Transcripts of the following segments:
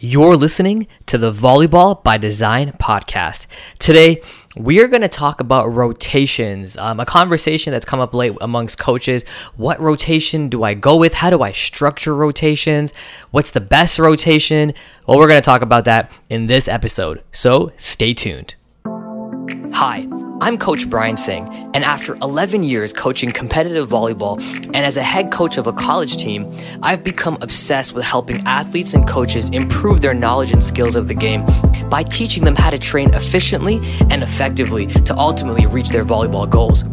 You're listening to the Volleyball by Design podcast. Today, we are going to talk about rotations, um, a conversation that's come up late amongst coaches. What rotation do I go with? How do I structure rotations? What's the best rotation? Well, we're going to talk about that in this episode. So stay tuned. Hi. I'm Coach Brian Singh, and after 11 years coaching competitive volleyball and as a head coach of a college team, I've become obsessed with helping athletes and coaches improve their knowledge and skills of the game by teaching them how to train efficiently and effectively to ultimately reach their volleyball goals.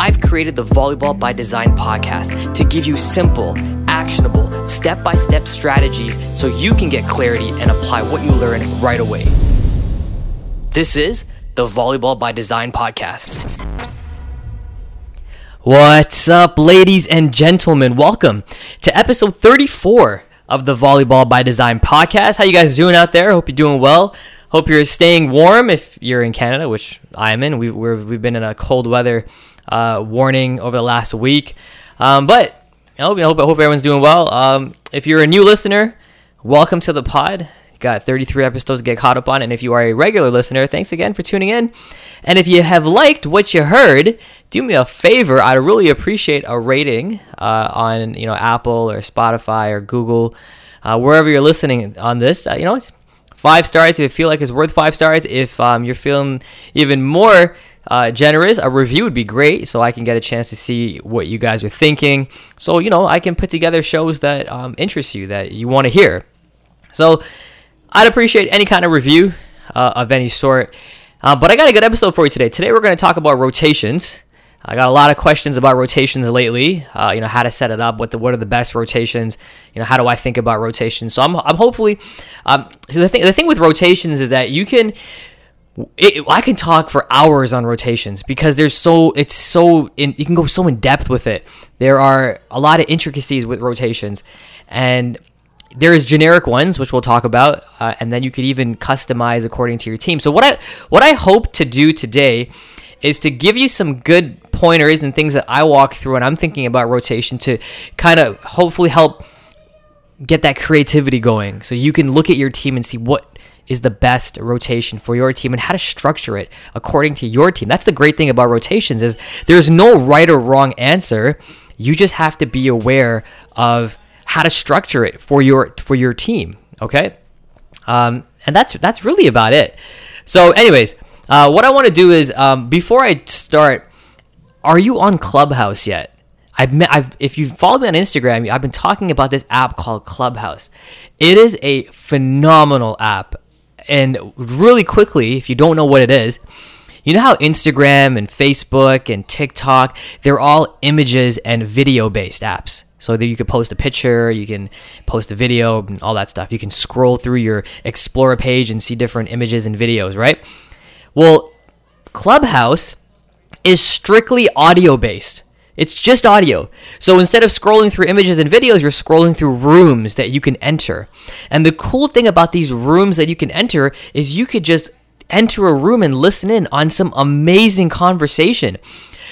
I've created the Volleyball by Design podcast to give you simple, actionable, step by step strategies so you can get clarity and apply what you learn right away. This is the Volleyball by Design podcast. What's up, ladies and gentlemen? Welcome to episode 34 of the Volleyball by Design podcast. How you guys doing out there? Hope you're doing well. Hope you're staying warm if you're in Canada, which I am in. We've, we have been in a cold weather uh, warning over the last week. Um, but I hope, I hope, I hope everyone's doing well. Um, if you're a new listener, welcome to the pod. Got 33 episodes to get caught up on. And if you are a regular listener, thanks again for tuning in. And if you have liked what you heard, do me a favor. I'd really appreciate a rating uh, on you know Apple or Spotify or Google, uh, wherever you're listening on this. Uh, you know, five stars if you feel like it's worth five stars. If um, you're feeling even more uh, generous, a review would be great so I can get a chance to see what you guys are thinking. So, you know, I can put together shows that um, interest you, that you want to hear. So, I'd appreciate any kind of review uh, of any sort. Uh, but I got a good episode for you today. Today we're going to talk about rotations. I got a lot of questions about rotations lately. Uh, you know how to set it up. What the what are the best rotations? You know how do I think about rotations? So I'm, I'm hopefully. Um, so the thing the thing with rotations is that you can. It, I can talk for hours on rotations because there's so it's so in, you can go so in depth with it. There are a lot of intricacies with rotations, and there's generic ones which we'll talk about uh, and then you could even customize according to your team. So what i what i hope to do today is to give you some good pointers and things that i walk through and i'm thinking about rotation to kind of hopefully help get that creativity going. So you can look at your team and see what is the best rotation for your team and how to structure it according to your team. That's the great thing about rotations is there's no right or wrong answer. You just have to be aware of how to structure it for your for your team. Okay, um, and that's that's really about it. So, anyways, uh, what I want to do is um, before I start, are you on Clubhouse yet? I've, met, I've if you follow me on Instagram, I've been talking about this app called Clubhouse. It is a phenomenal app, and really quickly, if you don't know what it is. You know how Instagram and Facebook and TikTok, they're all images and video based apps. So that you can post a picture, you can post a video, and all that stuff. You can scroll through your Explorer page and see different images and videos, right? Well, Clubhouse is strictly audio based. It's just audio. So instead of scrolling through images and videos, you're scrolling through rooms that you can enter. And the cool thing about these rooms that you can enter is you could just enter a room and listen in on some amazing conversation.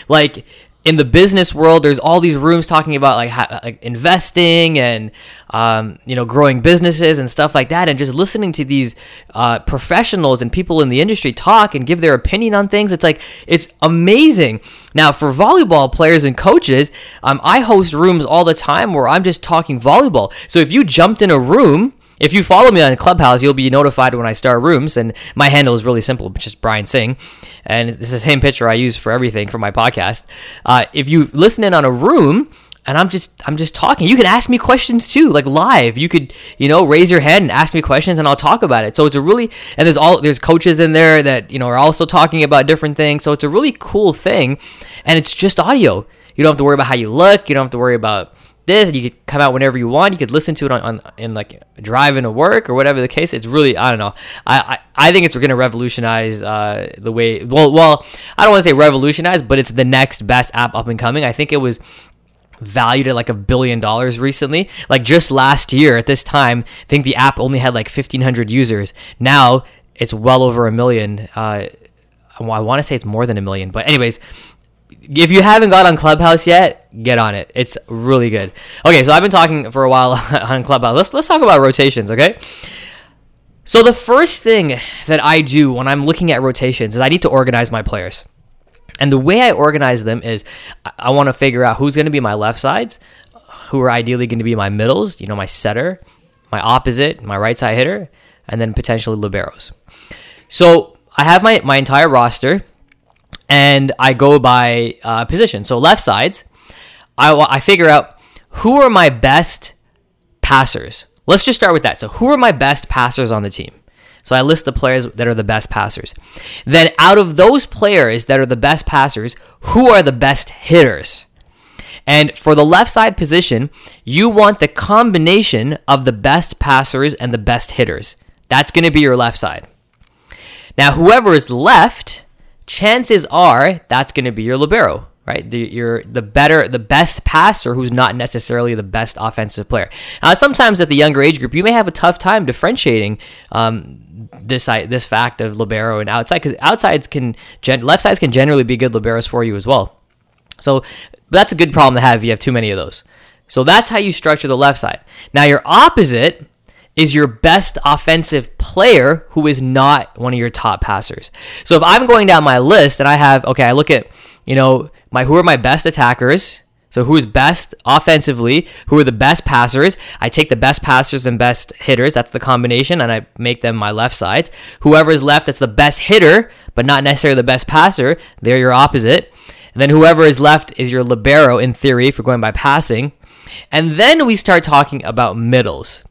Like in the business world, there's all these rooms talking about like, like investing and um, you know growing businesses and stuff like that, and just listening to these uh, professionals and people in the industry talk and give their opinion on things. It's like it's amazing. Now for volleyball players and coaches, um, I host rooms all the time where I'm just talking volleyball. So if you jumped in a room if you follow me on Clubhouse, you'll be notified when I start rooms. And my handle is really simple, just Brian Singh. And it's the same picture I use for everything for my podcast. Uh, if you listen in on a room, and I'm just I'm just talking. You can ask me questions too, like live. You could you know raise your hand and ask me questions, and I'll talk about it. So it's a really and there's all there's coaches in there that you know are also talking about different things. So it's a really cool thing, and it's just audio. You don't have to worry about how you look. You don't have to worry about this and you could come out whenever you want. You could listen to it on, on in like driving to work or whatever the case. It's really i don't know. I i, I think it's going to revolutionize uh, the way well well i don't want to say revolutionize but it's the next best app up and coming. I think it was valued at like a billion dollars recently. Like just last year at this time i think the app only had like 1500 users. Now it's well over a million. Uh, I want to say it's more than a million, but anyways, if you haven't got on Clubhouse yet, get on it. It's really good. Okay, so I've been talking for a while on Clubhouse. Let's let's talk about rotations, okay? So the first thing that I do when I'm looking at rotations is I need to organize my players. And the way I organize them is I, want to figure out who's going to be my left sides, who are ideally going to be my middles, you know, my setter, my opposite, my right side hitter, and then potentially liberos. So I have my, my entire roster and I go by uh, position. So left sides, I, I figure out who are my best passers. Let's just start with that. So who are my best passers on the team? So I list the players that are the best passers. Then out of those players that are the best passers, who are the best hitters? And for the left side position, you want the combination of the best passers and the best hitters. That's going to be your left side. Now, whoever is left, chances are that's going to be your libero, right? The, you're the better, the best passer who's not necessarily the best offensive player. Now, sometimes at the younger age group, you may have a tough time differentiating um, this this fact of libero and outside because outsides can gen- left sides can generally be good liberos for you as well. So that's a good problem to have if you have too many of those. So that's how you structure the left side. Now your opposite is your best offensive player who is not one of your top passers. So if I'm going down my list and I have okay, I look at, you know, my who are my best attackers, so who's best offensively, who are the best passers? I take the best passers and best hitters, that's the combination, and I make them my left sides. Whoever is left that's the best hitter, but not necessarily the best passer, they're your opposite. And then whoever is left is your libero in theory if we're going by passing. And then we start talking about middles.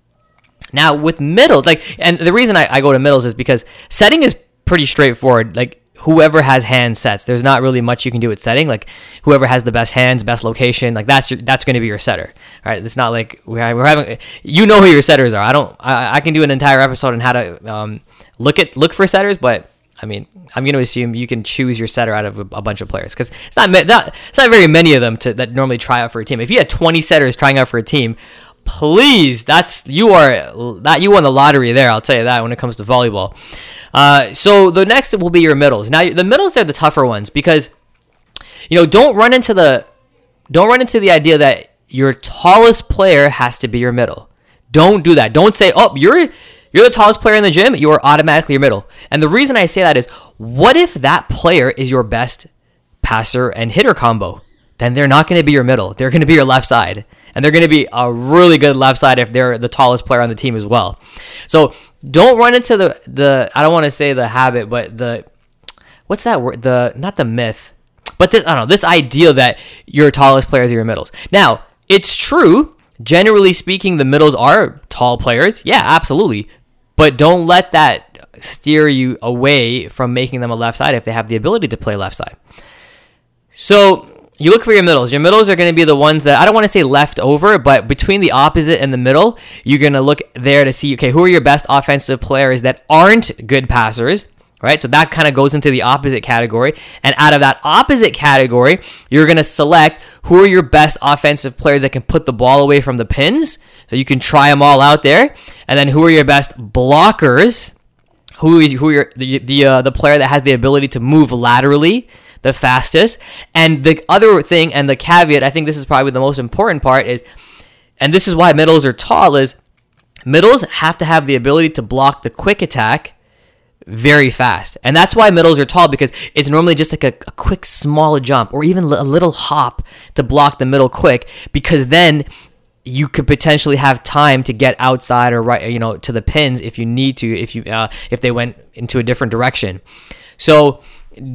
Now with middles, like, and the reason I, I go to middles is because setting is pretty straightforward. Like whoever has hand sets, there's not really much you can do with setting. Like whoever has the best hands, best location, like that's your, that's going to be your setter. Right, it's not like we're, we're having. You know who your setters are. I don't. I, I can do an entire episode on how to um, look at look for setters, but I mean, I'm going to assume you can choose your setter out of a, a bunch of players because it's not, not it's not very many of them to, that normally try out for a team. If you had 20 setters trying out for a team, please, that's you are that you won the lottery there. I'll tell you that when it comes to volleyball. Uh, so the next will be your middles. Now the middles are the tougher ones because you know don't run into the don't run into the idea that your tallest player has to be your middle. Don't do that. Don't say, "Oh, you're you're the tallest player in the gym, you are automatically your middle. And the reason I say that is what if that player is your best passer and hitter combo? Then they're not going to be your middle. They're going to be your left side. And they're going to be a really good left side if they're the tallest player on the team as well. So don't run into the, the I don't want to say the habit, but the, what's that word? The, not the myth, but this, I don't know, this idea that your tallest players are your middles. Now, it's true. Generally speaking, the middles are tall players. Yeah, absolutely but don't let that steer you away from making them a left side if they have the ability to play left side. So you look for your middles. Your middles are going to be the ones that I don't want to say left over, but between the opposite and the middle, you're going to look there to see okay, who are your best offensive players that aren't good passers right? So that kind of goes into the opposite category. And out of that opposite category, you're going to select who are your best offensive players that can put the ball away from the pins. So you can try them all out there. And then who are your best blockers? Who is who are the the uh, the player that has the ability to move laterally the fastest? And the other thing and the caveat, I think this is probably the most important part is and this is why middles are tall is middles have to have the ability to block the quick attack very fast. And that's why middles are tall because it's normally just like a, a, quick small jump or even a little hop to block the middle quick because then you could potentially have time to get outside or right you know to the pins if you need to if you uh, if they went into a different direction. So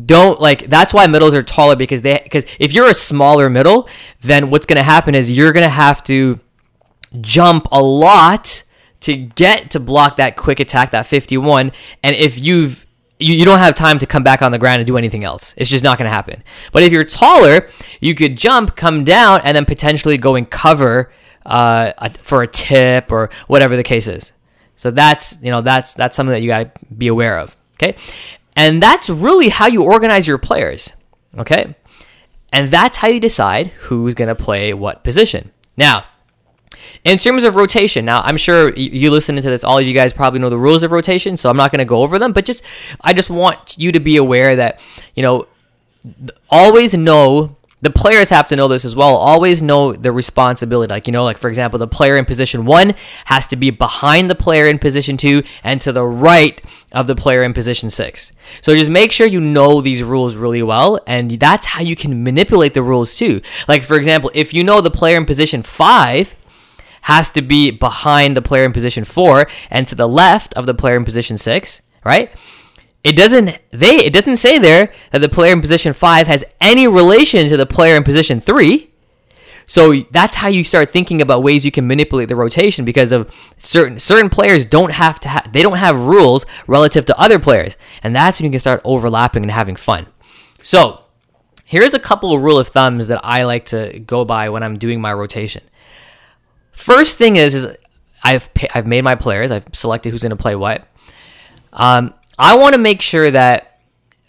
don't like that's why middles are taller because they because if you're a smaller middle then what's going to happen is you're going to have to jump a lot to get to block that quick attack, that 51. And if you've you, you don't have time to come back on the ground and do anything else. It's just not going to happen. But if you're taller, you could jump, come down, and then potentially go and cover uh, for a tip or whatever the case is. So that's you know that's that's something that you got to be aware of. Okay, and that's really how you organize your players. Okay, and that's how you decide who's going to play what position. Now, in terms of rotation, now I'm sure you listening to this, all of you guys probably know the rules of rotation, so I'm not going to go over them. But just, I just want you to be aware that you know, always know the players have to know this as well. Always know the responsibility. Like, you know, like for example, the player in position one has to be behind the player in position two and to the right of the player in position six. So just make sure you know these rules really well. And that's how you can manipulate the rules too. Like, for example, if you know the player in position five has to be behind the player in position four and to the left of the player in position six, right? It doesn't they it doesn't say there that the player in position five has any relation to the player in position three. So that's how you start thinking about ways you can manipulate the rotation because of certain certain players don't have to ha- they don't have rules relative to other players, and that's when you can start overlapping and having fun. So here's a couple of rule of thumbs that I like to go by when I'm doing my rotation. First thing is, is I've I've made my players. I've selected who's going to play what. Um, I want to make sure that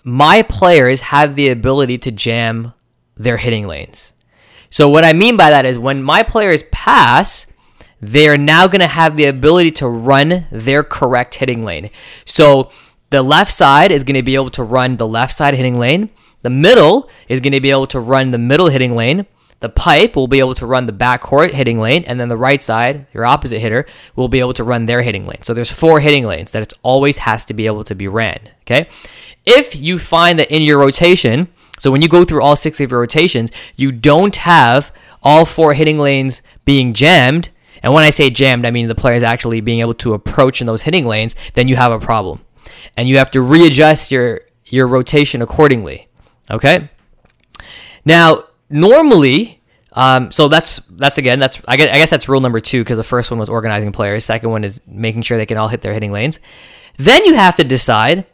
my players have the ability to jam their hitting lanes. So, what I mean by that is when my players pass, they're now going to have the ability to run their correct hitting lane. So, the left side is going to be able to run the left side hitting lane. The middle is going to be able to run the middle hitting lane. The pipe will be able to run the backcourt hitting lane, and then the right side, your opposite hitter, will be able to run their hitting lane. So there's four hitting lanes that it always has to be able to be ran. Okay. If you find that in your rotation, so when you go through all six of your rotations, you don't have all four hitting lanes being jammed, and when I say jammed, I mean the players actually being able to approach in those hitting lanes, then you have a problem. And you have to readjust your your rotation accordingly. Okay? Now, normally, um, so that's that's again that's I guess, I guess that's rule number two because the first one was organizing players. Second one is making sure they can all hit their hitting lanes. Then you have to decide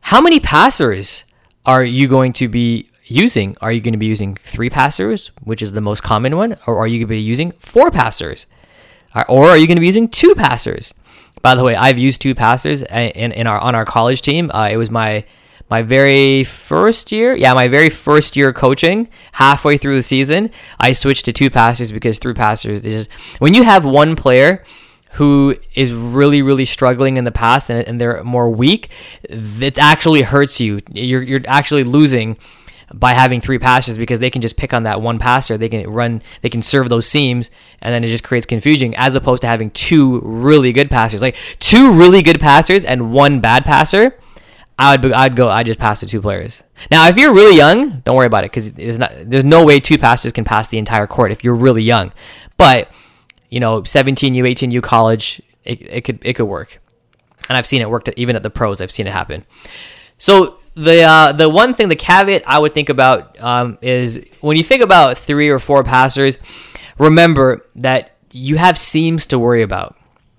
how many passers are you going to be using. Are you going to be using three passers, which is the most common one, or are you going to be using four passers, or are you going to be using two passers? By the way, I've used two passers in, in our on our college team. Uh, it was my my very first year, yeah, my very first year coaching, halfway through the season, I switched to two passers because three passers is when you have one player who is really really struggling in the past and, and they're more weak, it actually hurts you. You're you're actually losing by having three passers because they can just pick on that one passer. They can run, they can serve those seams, and then it just creates confusion as opposed to having two really good passers. Like two really good passers and one bad passer I would I'd go I just pass to two players. Now, if you're really young, don't worry about it because there's not there's no way two passers can pass the entire court if you're really young. But you know, 17U, 18U college, it, it could it could work, and I've seen it work even at the pros. I've seen it happen. So the uh, the one thing the caveat I would think about um, is when you think about three or four passers, remember that you have seams to worry about.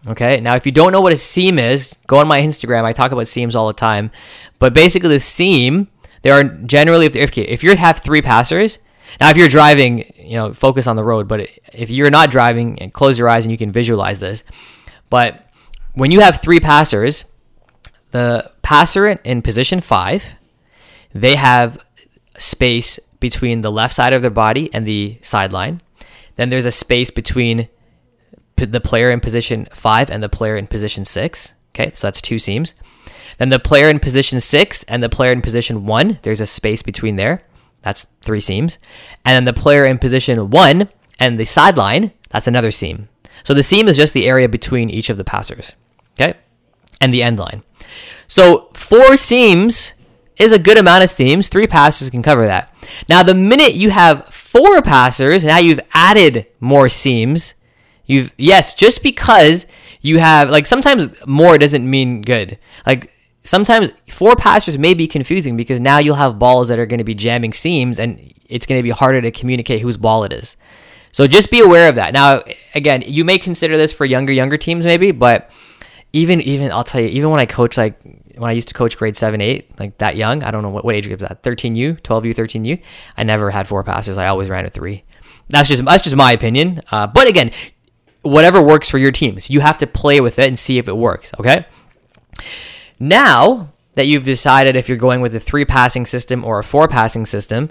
Okay, now if you don't know what a seam is, go on my Instagram. I talk about seams all the time. But basically, the seam, there are generally, if, if, you have three passers, now if you're driving, you know, focus on the road. But if you're not driving, and close your eyes and you can visualize this. But when you have three passers, the passer in position five, they have space between the left side of their body and the sideline. Then there's a space between the player in position five and the player in position six. Okay, so that's two seams. Then the player in position six and the player in position one, there's a space between there. That's three seams. And then the player in position one and the sideline, that's another seam. So the seam is just the area between each of the passers. Okay, and the end line. So four seams is a good amount of seams. Three passers can cover that. Now, the minute you have four passers, now you've added more seams You've yes, just because you have like sometimes more doesn't mean good. Like sometimes four passers may be confusing because now you'll have balls that are going to be jamming seams and it's going to be harder to communicate whose ball it is. So just be aware of that. Now, again, you may consider this for younger younger teams maybe, but even even I'll tell you, even when I coach like when I used to coach grade seven, eight, like that young, I don't know what, what age group is that, 13U, 12U, 13U. I never had four passes. I always ran a three. That's just that's just my opinion. Uh, but again, whatever works for your teams. You have to play with it and see if it works, okay? Now that you've decided if you're going with a three passing system or a four passing system,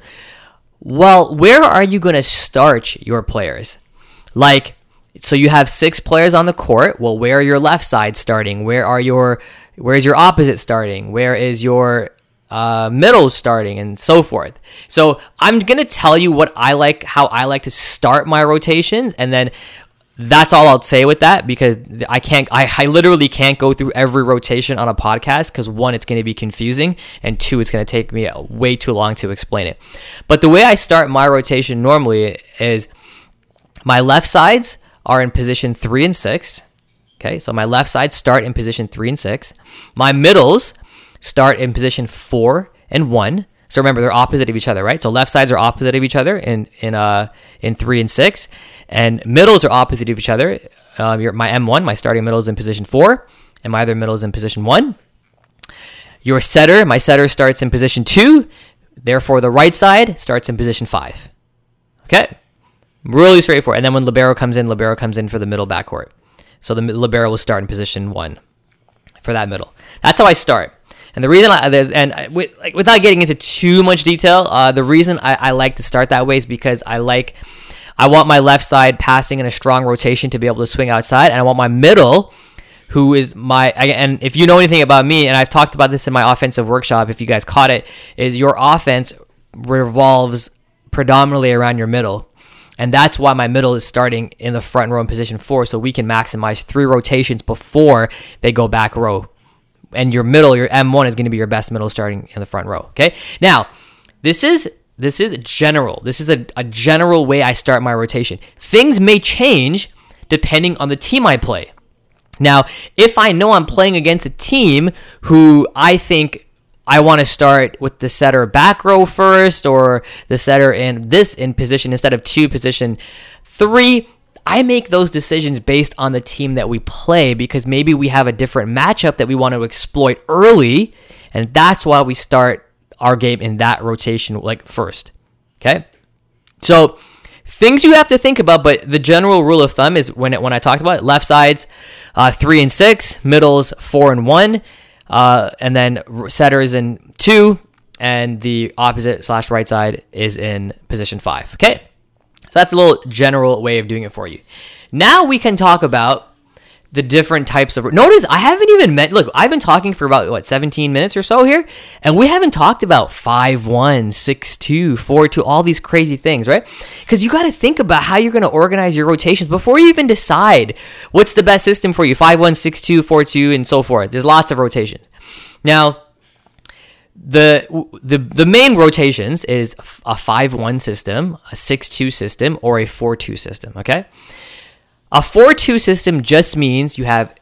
well, where are you going to start your players? Like, so you have six players on the court. Well, where are your left side starting? Where are your where is your opposite starting? Where is your uh, middles starting and so forth. So I'm gonna tell you what I like, how I like to start my rotations, and then that's all I'll say with that because I can't, I, I literally can't go through every rotation on a podcast because one, it's going to be confusing, and two, it's going to take me uh, way too long to explain it. But the way I start my rotation normally is my left sides are in position three and six. Okay, so my left side start in position three and six. My middles start in position four and one. So remember, they're opposite of each other, right? So left sides are opposite of each other in in uh in three and six, and middles are opposite of each other. Um, your, my M1, my starting middle is in position four, and my other middle is in position one. Your setter, my setter starts in position two, therefore the right side starts in position five. Okay, really straightforward. And then when libero comes in, libero comes in for the middle backcourt. So the libero will start in position one for that middle. That's how I start. And the reason I, there's and with, like, without getting into too much detail, uh, the reason I, I like to start that way is because I like I want my left side passing in a strong rotation to be able to swing outside, and I want my middle, who is my and if you know anything about me, and I've talked about this in my offensive workshop, if you guys caught it, is your offense revolves predominantly around your middle. And that's why my middle is starting in the front row in position four, so we can maximize three rotations before they go back row and your middle, your M1 is going to be your best middle starting in the front row. Okay. Now, this is this is general. This is a, a general way I start my rotation. Things may change depending on the team I play. Now, if I know I'm playing against a team who I think I want to start with the setter back row first or the setter in this in position instead of two position three, I make those decisions based on the team that we play because maybe we have a different matchup that we want to exploit early, and that's why we start our game in that rotation like first. Okay? So, things you have to think about, but the general rule of thumb is when it, when I talked about it, left sides uh, 3 and 6, middles 4 and 1, uh, and then setters in 2 and the opposite slash right side is in position 5. Okay? So that's a little general way of doing it for you. Now we can talk about the different types of. Notice I haven't even met. Look, I've been talking for about what 17 minutes or so here, and we haven't talked about five one, six two, four two, all these crazy things, right? Because you got to think about how you're going to organize your rotations before you even decide what's the best system for you. Five one, six two, four two, and so forth. There's lots of rotations. Now the the the main rotations is a 5-1 system, a 6-2 system, or a 4-2 system, okay? A 4-2 system just means you have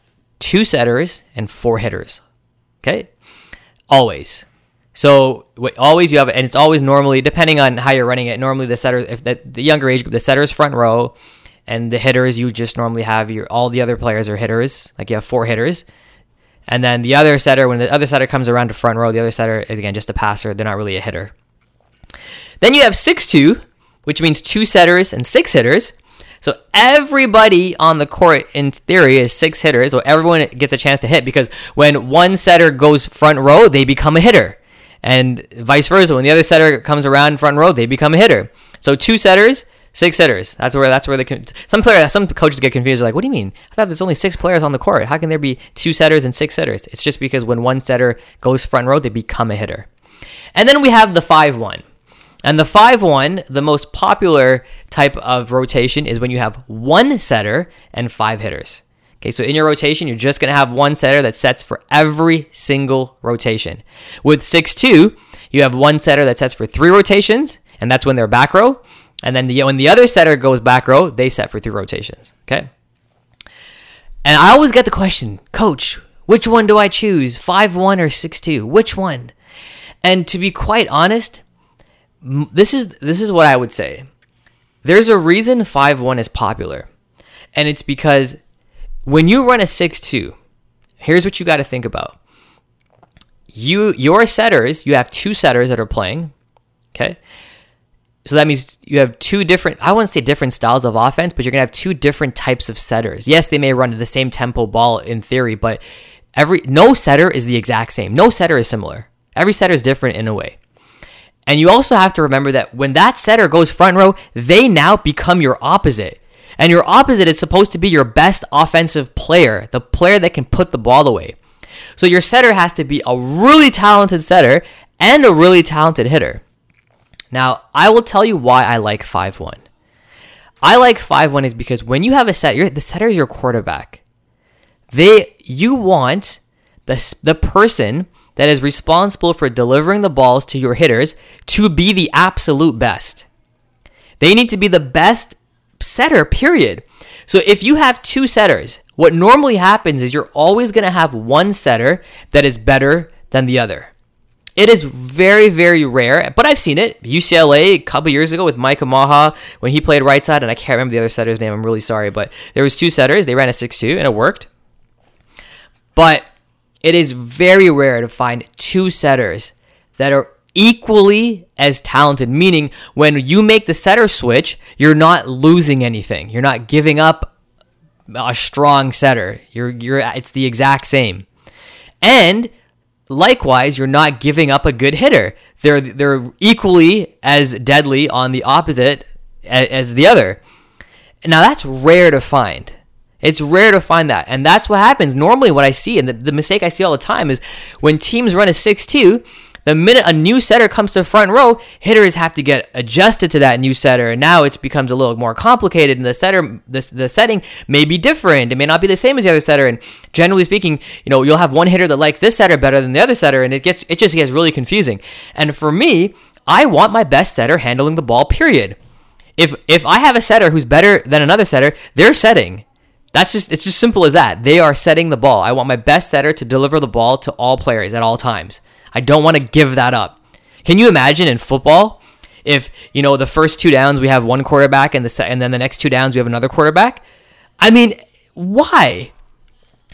two setters and four hitters. Okay? Always. So always you have and it's always normally depending on how you're running it, normally the setter if the, the younger age group, the setter's front row and the hitters you just normally have your all the other players are hitters, like you have four hitters and then the other setter, when the other setter comes around to front row, the other setter is again just a passer. They're not really a hitter. Then you have 6 2, which means two setters and six hitters. So everybody on the court, in theory, is six hitters. So everyone gets a chance to hit because when one setter goes front row, they become a hitter. And vice versa. When the other setter comes around front row, they become a hitter. So two setters, Six hitters. That's where that's where the some player some coaches get confused. Like, what do you mean? I thought there's only six players on the court. How can there be two setters and six hitters? It's just because when one setter goes front row, they become a hitter. And then we have the five one. And the 5 1, the most popular type of rotation is when you have one setter and five hitters. Okay, so in your rotation, you're just going to have one setter that sets for every single rotation. With 6 2, you have one setter that sets for three rotations, and that's when they're back row. And then the, when the other setter goes back row, they set for three rotations. Okay. And I always get the question, Coach, which one do I choose? 5 1 or 6 2? Which one? And to be quite honest, this is this is what I would say. There's a reason 5 1 is popular. And it's because when you run a 6 2, here's what you got to think about. You your setters, you have two setters that are playing, okay? So that means you have two different, I wouldn't say different styles of offense, but you're going to have two different types of setters. Yes, they may run the same tempo ball in theory, but every no setter is the exact same. No setter is similar. Every setter is different in a way. And you also have to remember that when that setter goes front row, they now become your opposite. And your opposite is supposed to be your best offensive player, the player that can put the ball away. So your setter has to be a really talented setter and a really talented hitter. Now, I will tell you why I like 5 1. I like 5 1 is because when you have a set, the setter is your quarterback. They, you want the, the person that is responsible for delivering the balls to your hitters to be the absolute best. They need to be the best setter, period. So if you have two setters, what normally happens is you're always going to have one setter that is better than the other. It is very, very rare, but I've seen it. UCLA a couple years ago with Micah Ma'a when he played right side, and I can't remember the other setter's name. I'm really sorry, but there was two setters. They ran a six-two, and it worked. But it is very rare to find two setters that are equally as talented. Meaning, when you make the setter switch, you're not losing anything. You're not giving up a strong setter. You're you're it's the exact same. And likewise, you're not giving up a good hitter. They're they're equally as deadly on the opposite as, as the other. Now that's rare to find. It's rare to find that. And that's what happens. Normally, what I see, and the, the mistake I see all the time, is when teams run a 6 2, the minute a new setter comes to front row, hitters have to get adjusted to that new setter, and now it becomes a little more complicated. And the setter, the, the setting may be different. It may not be the same as the other setter. And generally speaking, you know, you'll have one hitter that likes this setter better than the other setter, and it gets it just gets really confusing. And for me, I want my best setter handling the ball. Period. If if I have a setter who's better than another setter, they're setting. That's just it's just simple as that. They are setting the ball. I want my best setter to deliver the ball to all players at all times. I don't want to give that up. Can you imagine in football if you know the first two downs we have one quarterback and the se- and then the next two downs we have another quarterback? I mean, why?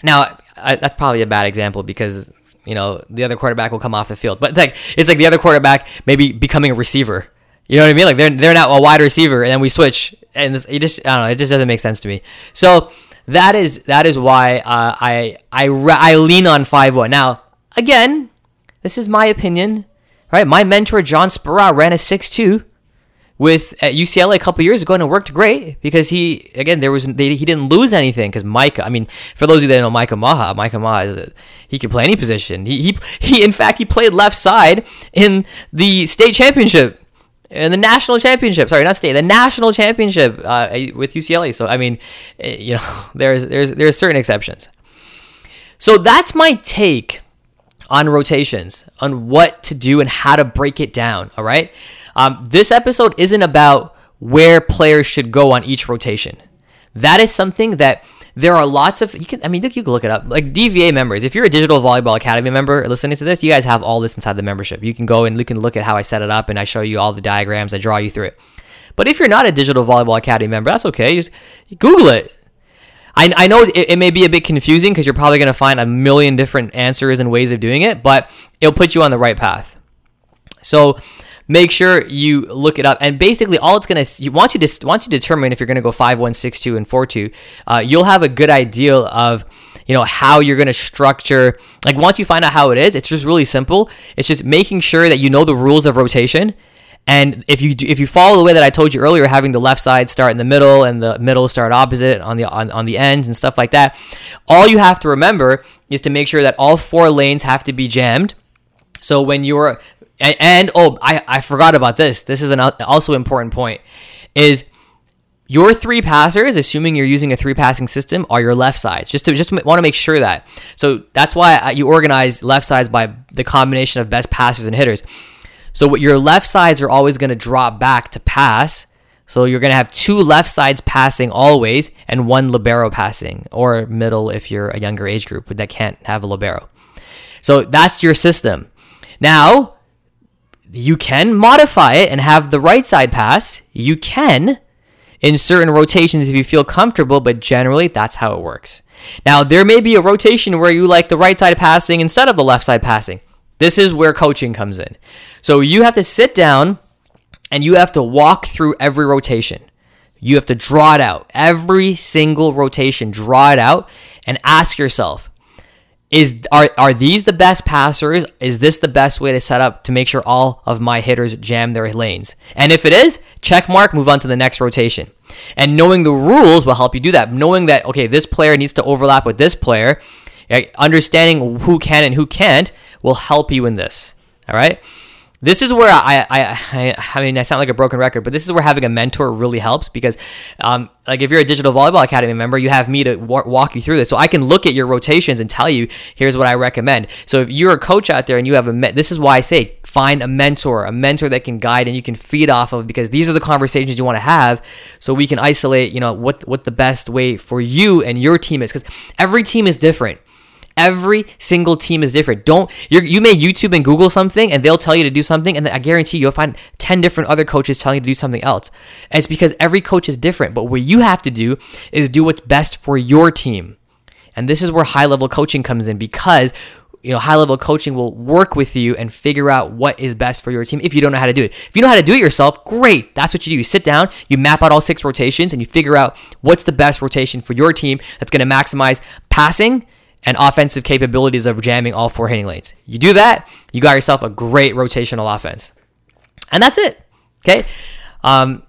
Now I, that's probably a bad example because you know the other quarterback will come off the field, but it's like it's like the other quarterback maybe becoming a receiver. You know what I mean? Like they're they're not a wide receiver, and then we switch, and this, it just I don't know. It just doesn't make sense to me. So that is that is why uh, I I I lean on five one. Now again, this is my opinion, right? My mentor John Speraw ran a six two with at UCLA a couple years ago, and it worked great because he again there was they, he didn't lose anything because Micah. I mean, for those of you that know Micah Ma'a, Micah Ma'a is a, he can play any position. He, he he in fact he played left side in the state championship. In the national championship, sorry, not state, the national championship uh, with UCLA. So I mean, eh, you know, there's there's there's certain exceptions. So that's my take on rotations, on what to do and how to break it down. All right. Um, this episode isn't about where players should go on each rotation. That is something that there are lots of you can I mean look you can look it up like DVA members. If you're a Digital Volleyball Academy member listening to this, you guys have all this inside the membership. You can go and you can look at how I set it up and I show you all the diagrams. I draw you through it. But if you're not a Digital Volleyball Academy member, that's okay. Just Google it. I, I know it, it may be a bit confusing because you're probably going to find a million different answers and ways of doing it, but it'll put you on the right path. So make sure you look it up. And basically, all it's going to you want you to once you determine if you're going to go five one six two and four two, uh, you'll have a good idea of you know how you're going to structure. Like once you find out how it is, it's just really simple. It's just making sure that you know the rules of rotation and if you do, if you follow the way that I told you earlier, having the left side start in the middle and the middle start opposite on the on, on the ends and stuff like that, all you have to remember is to make sure that all four lanes have to be jammed. So when you're and, and oh, I, I forgot about this. This is an also important point is your three passers, assuming you're using a three passing system, are your left sides. Just to just want to make sure that. So that's why you organize left sides by the combination of best passers and hitters. So what your left sides are always going to drop back to pass. So you're going to have two left sides passing always and one libero passing or middle if you're a younger age group that can't have a libero. So that's your system. Now, you can modify it and have the right side pass. You can in certain rotations if you feel comfortable, but generally that's how it works. Now, there may be a rotation where you like the right side passing instead of the left side passing. This is where coaching comes in. So you have to sit down and you have to walk through every rotation. You have to draw it out. Every single rotation, draw it out and ask yourself, is are are these the best passers? Is this the best way to set up to make sure all of my hitters jam their lanes? And if it is, check mark, move on to the next rotation. And knowing the rules will help you do that. Knowing that okay, this player needs to overlap with this player, understanding who can and who can't will help you in this. All right. This is where I, I, I, I mean, I sound like a broken record, but this is where having a mentor really helps because, um, like if you're a digital volleyball academy member, you have me to walk you through this, so I can look at your rotations and tell you here's what I recommend. So if you're a coach out there and you have a, me- this is why I say find a mentor, a mentor that can guide and you can feed off of because these are the conversations you want to have, so we can isolate, you know, what what the best way for you and your team is because every team is different. Every single team is different. Don't you you may YouTube and Google something and they'll tell you to do something and I guarantee you'll find 10 different other coaches telling you to do something else. And it's because every coach is different, but what you have to do is do what's best for your team. And this is where high level coaching comes in because you know, high level coaching will work with you and figure out what is best for your team if you don't know how to do it. If you know how to do it yourself, great. That's what you do. You sit down, you map out all six rotations, and you figure out what's the best rotation for your team that's going to maximize passing and offensive capabilities of jamming all four hitting lanes. You do that, you got yourself a great rotational offense. And that's it. Okay. Um,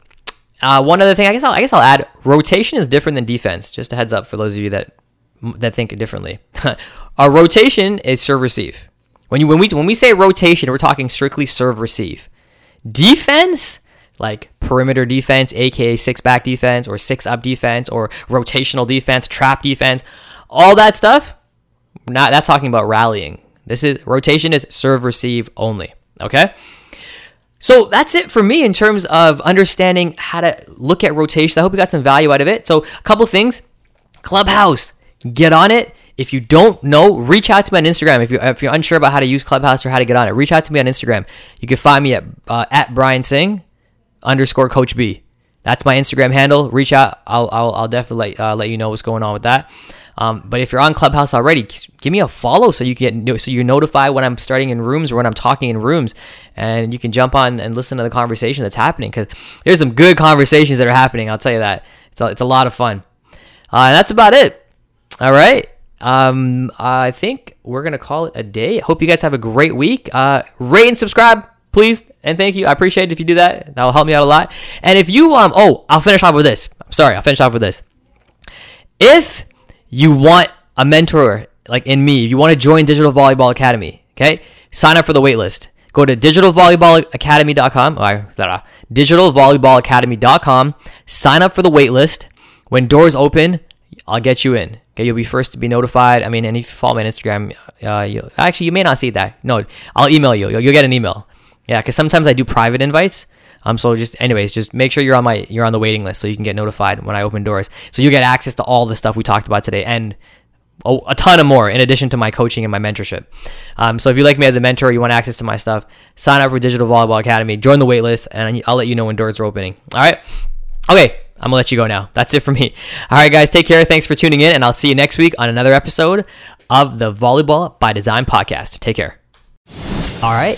uh, one other thing, I guess I'll, I guess I'll add: rotation is different than defense. Just a heads up for those of you that that think differently. a rotation is serve receive. When you when we when we say rotation, we're talking strictly serve receive. Defense, like perimeter defense, aka six back defense, or six up defense, or rotational defense, trap defense, all that stuff. Not that's talking about rallying. This is rotation is serve receive only. Okay. So that's it for me in terms of understanding how to look at rotation. I hope you got some value out of it. So a couple things. Clubhouse, get on it. If you don't know, reach out to me on Instagram. If you if you're unsure about how to use Clubhouse or how to get on it, reach out to me on Instagram. You can find me at uh, at Brian Singh underscore Coach B. That's my Instagram handle. Reach out. I'll I'll, I'll definitely let, uh, let you know what's going on with that. Um, but if you're on Clubhouse already, give me a follow so you get so you're notified when I'm starting in rooms or when I'm talking in rooms, and you can jump on and listen to the conversation that's happening because there's some good conversations that are happening. I'll tell you that it's a, it's a lot of fun. Uh, that's about it. All right. Um, I think we're gonna call it a day. Hope you guys have a great week. Uh, rate and subscribe, please, and thank you. I appreciate it if you do that. That will help me out a lot. And if you um, oh, I'll finish off with this. I'm sorry, I'll finish off with this. If you want a mentor like in me, if you want to join Digital Volleyball Academy, okay, sign up for the waitlist. Go to digitalvolleyballacademy.com or digitalvolleyballacademy.com. Sign up for the waitlist. When doors open, I'll get you in. Okay, you'll be first to be notified. I mean, and if you follow me on Instagram, uh, actually you may not see that. No, I'll email you. You'll, you'll get an email. Yeah, because sometimes I do private invites. Um, so just anyways, just make sure you're on my you're on the waiting list so you can get notified when I open doors. So you get access to all the stuff we talked about today and oh, a ton of more in addition to my coaching and my mentorship. Um, so if you like me as a mentor, you want access to my stuff, sign up for Digital Volleyball Academy, join the waitlist, and I'll let you know when doors are opening. All right. Okay, I'm gonna let you go now. That's it for me. All right, guys, take care. Thanks for tuning in, and I'll see you next week on another episode of the Volleyball by Design podcast. Take care. All right,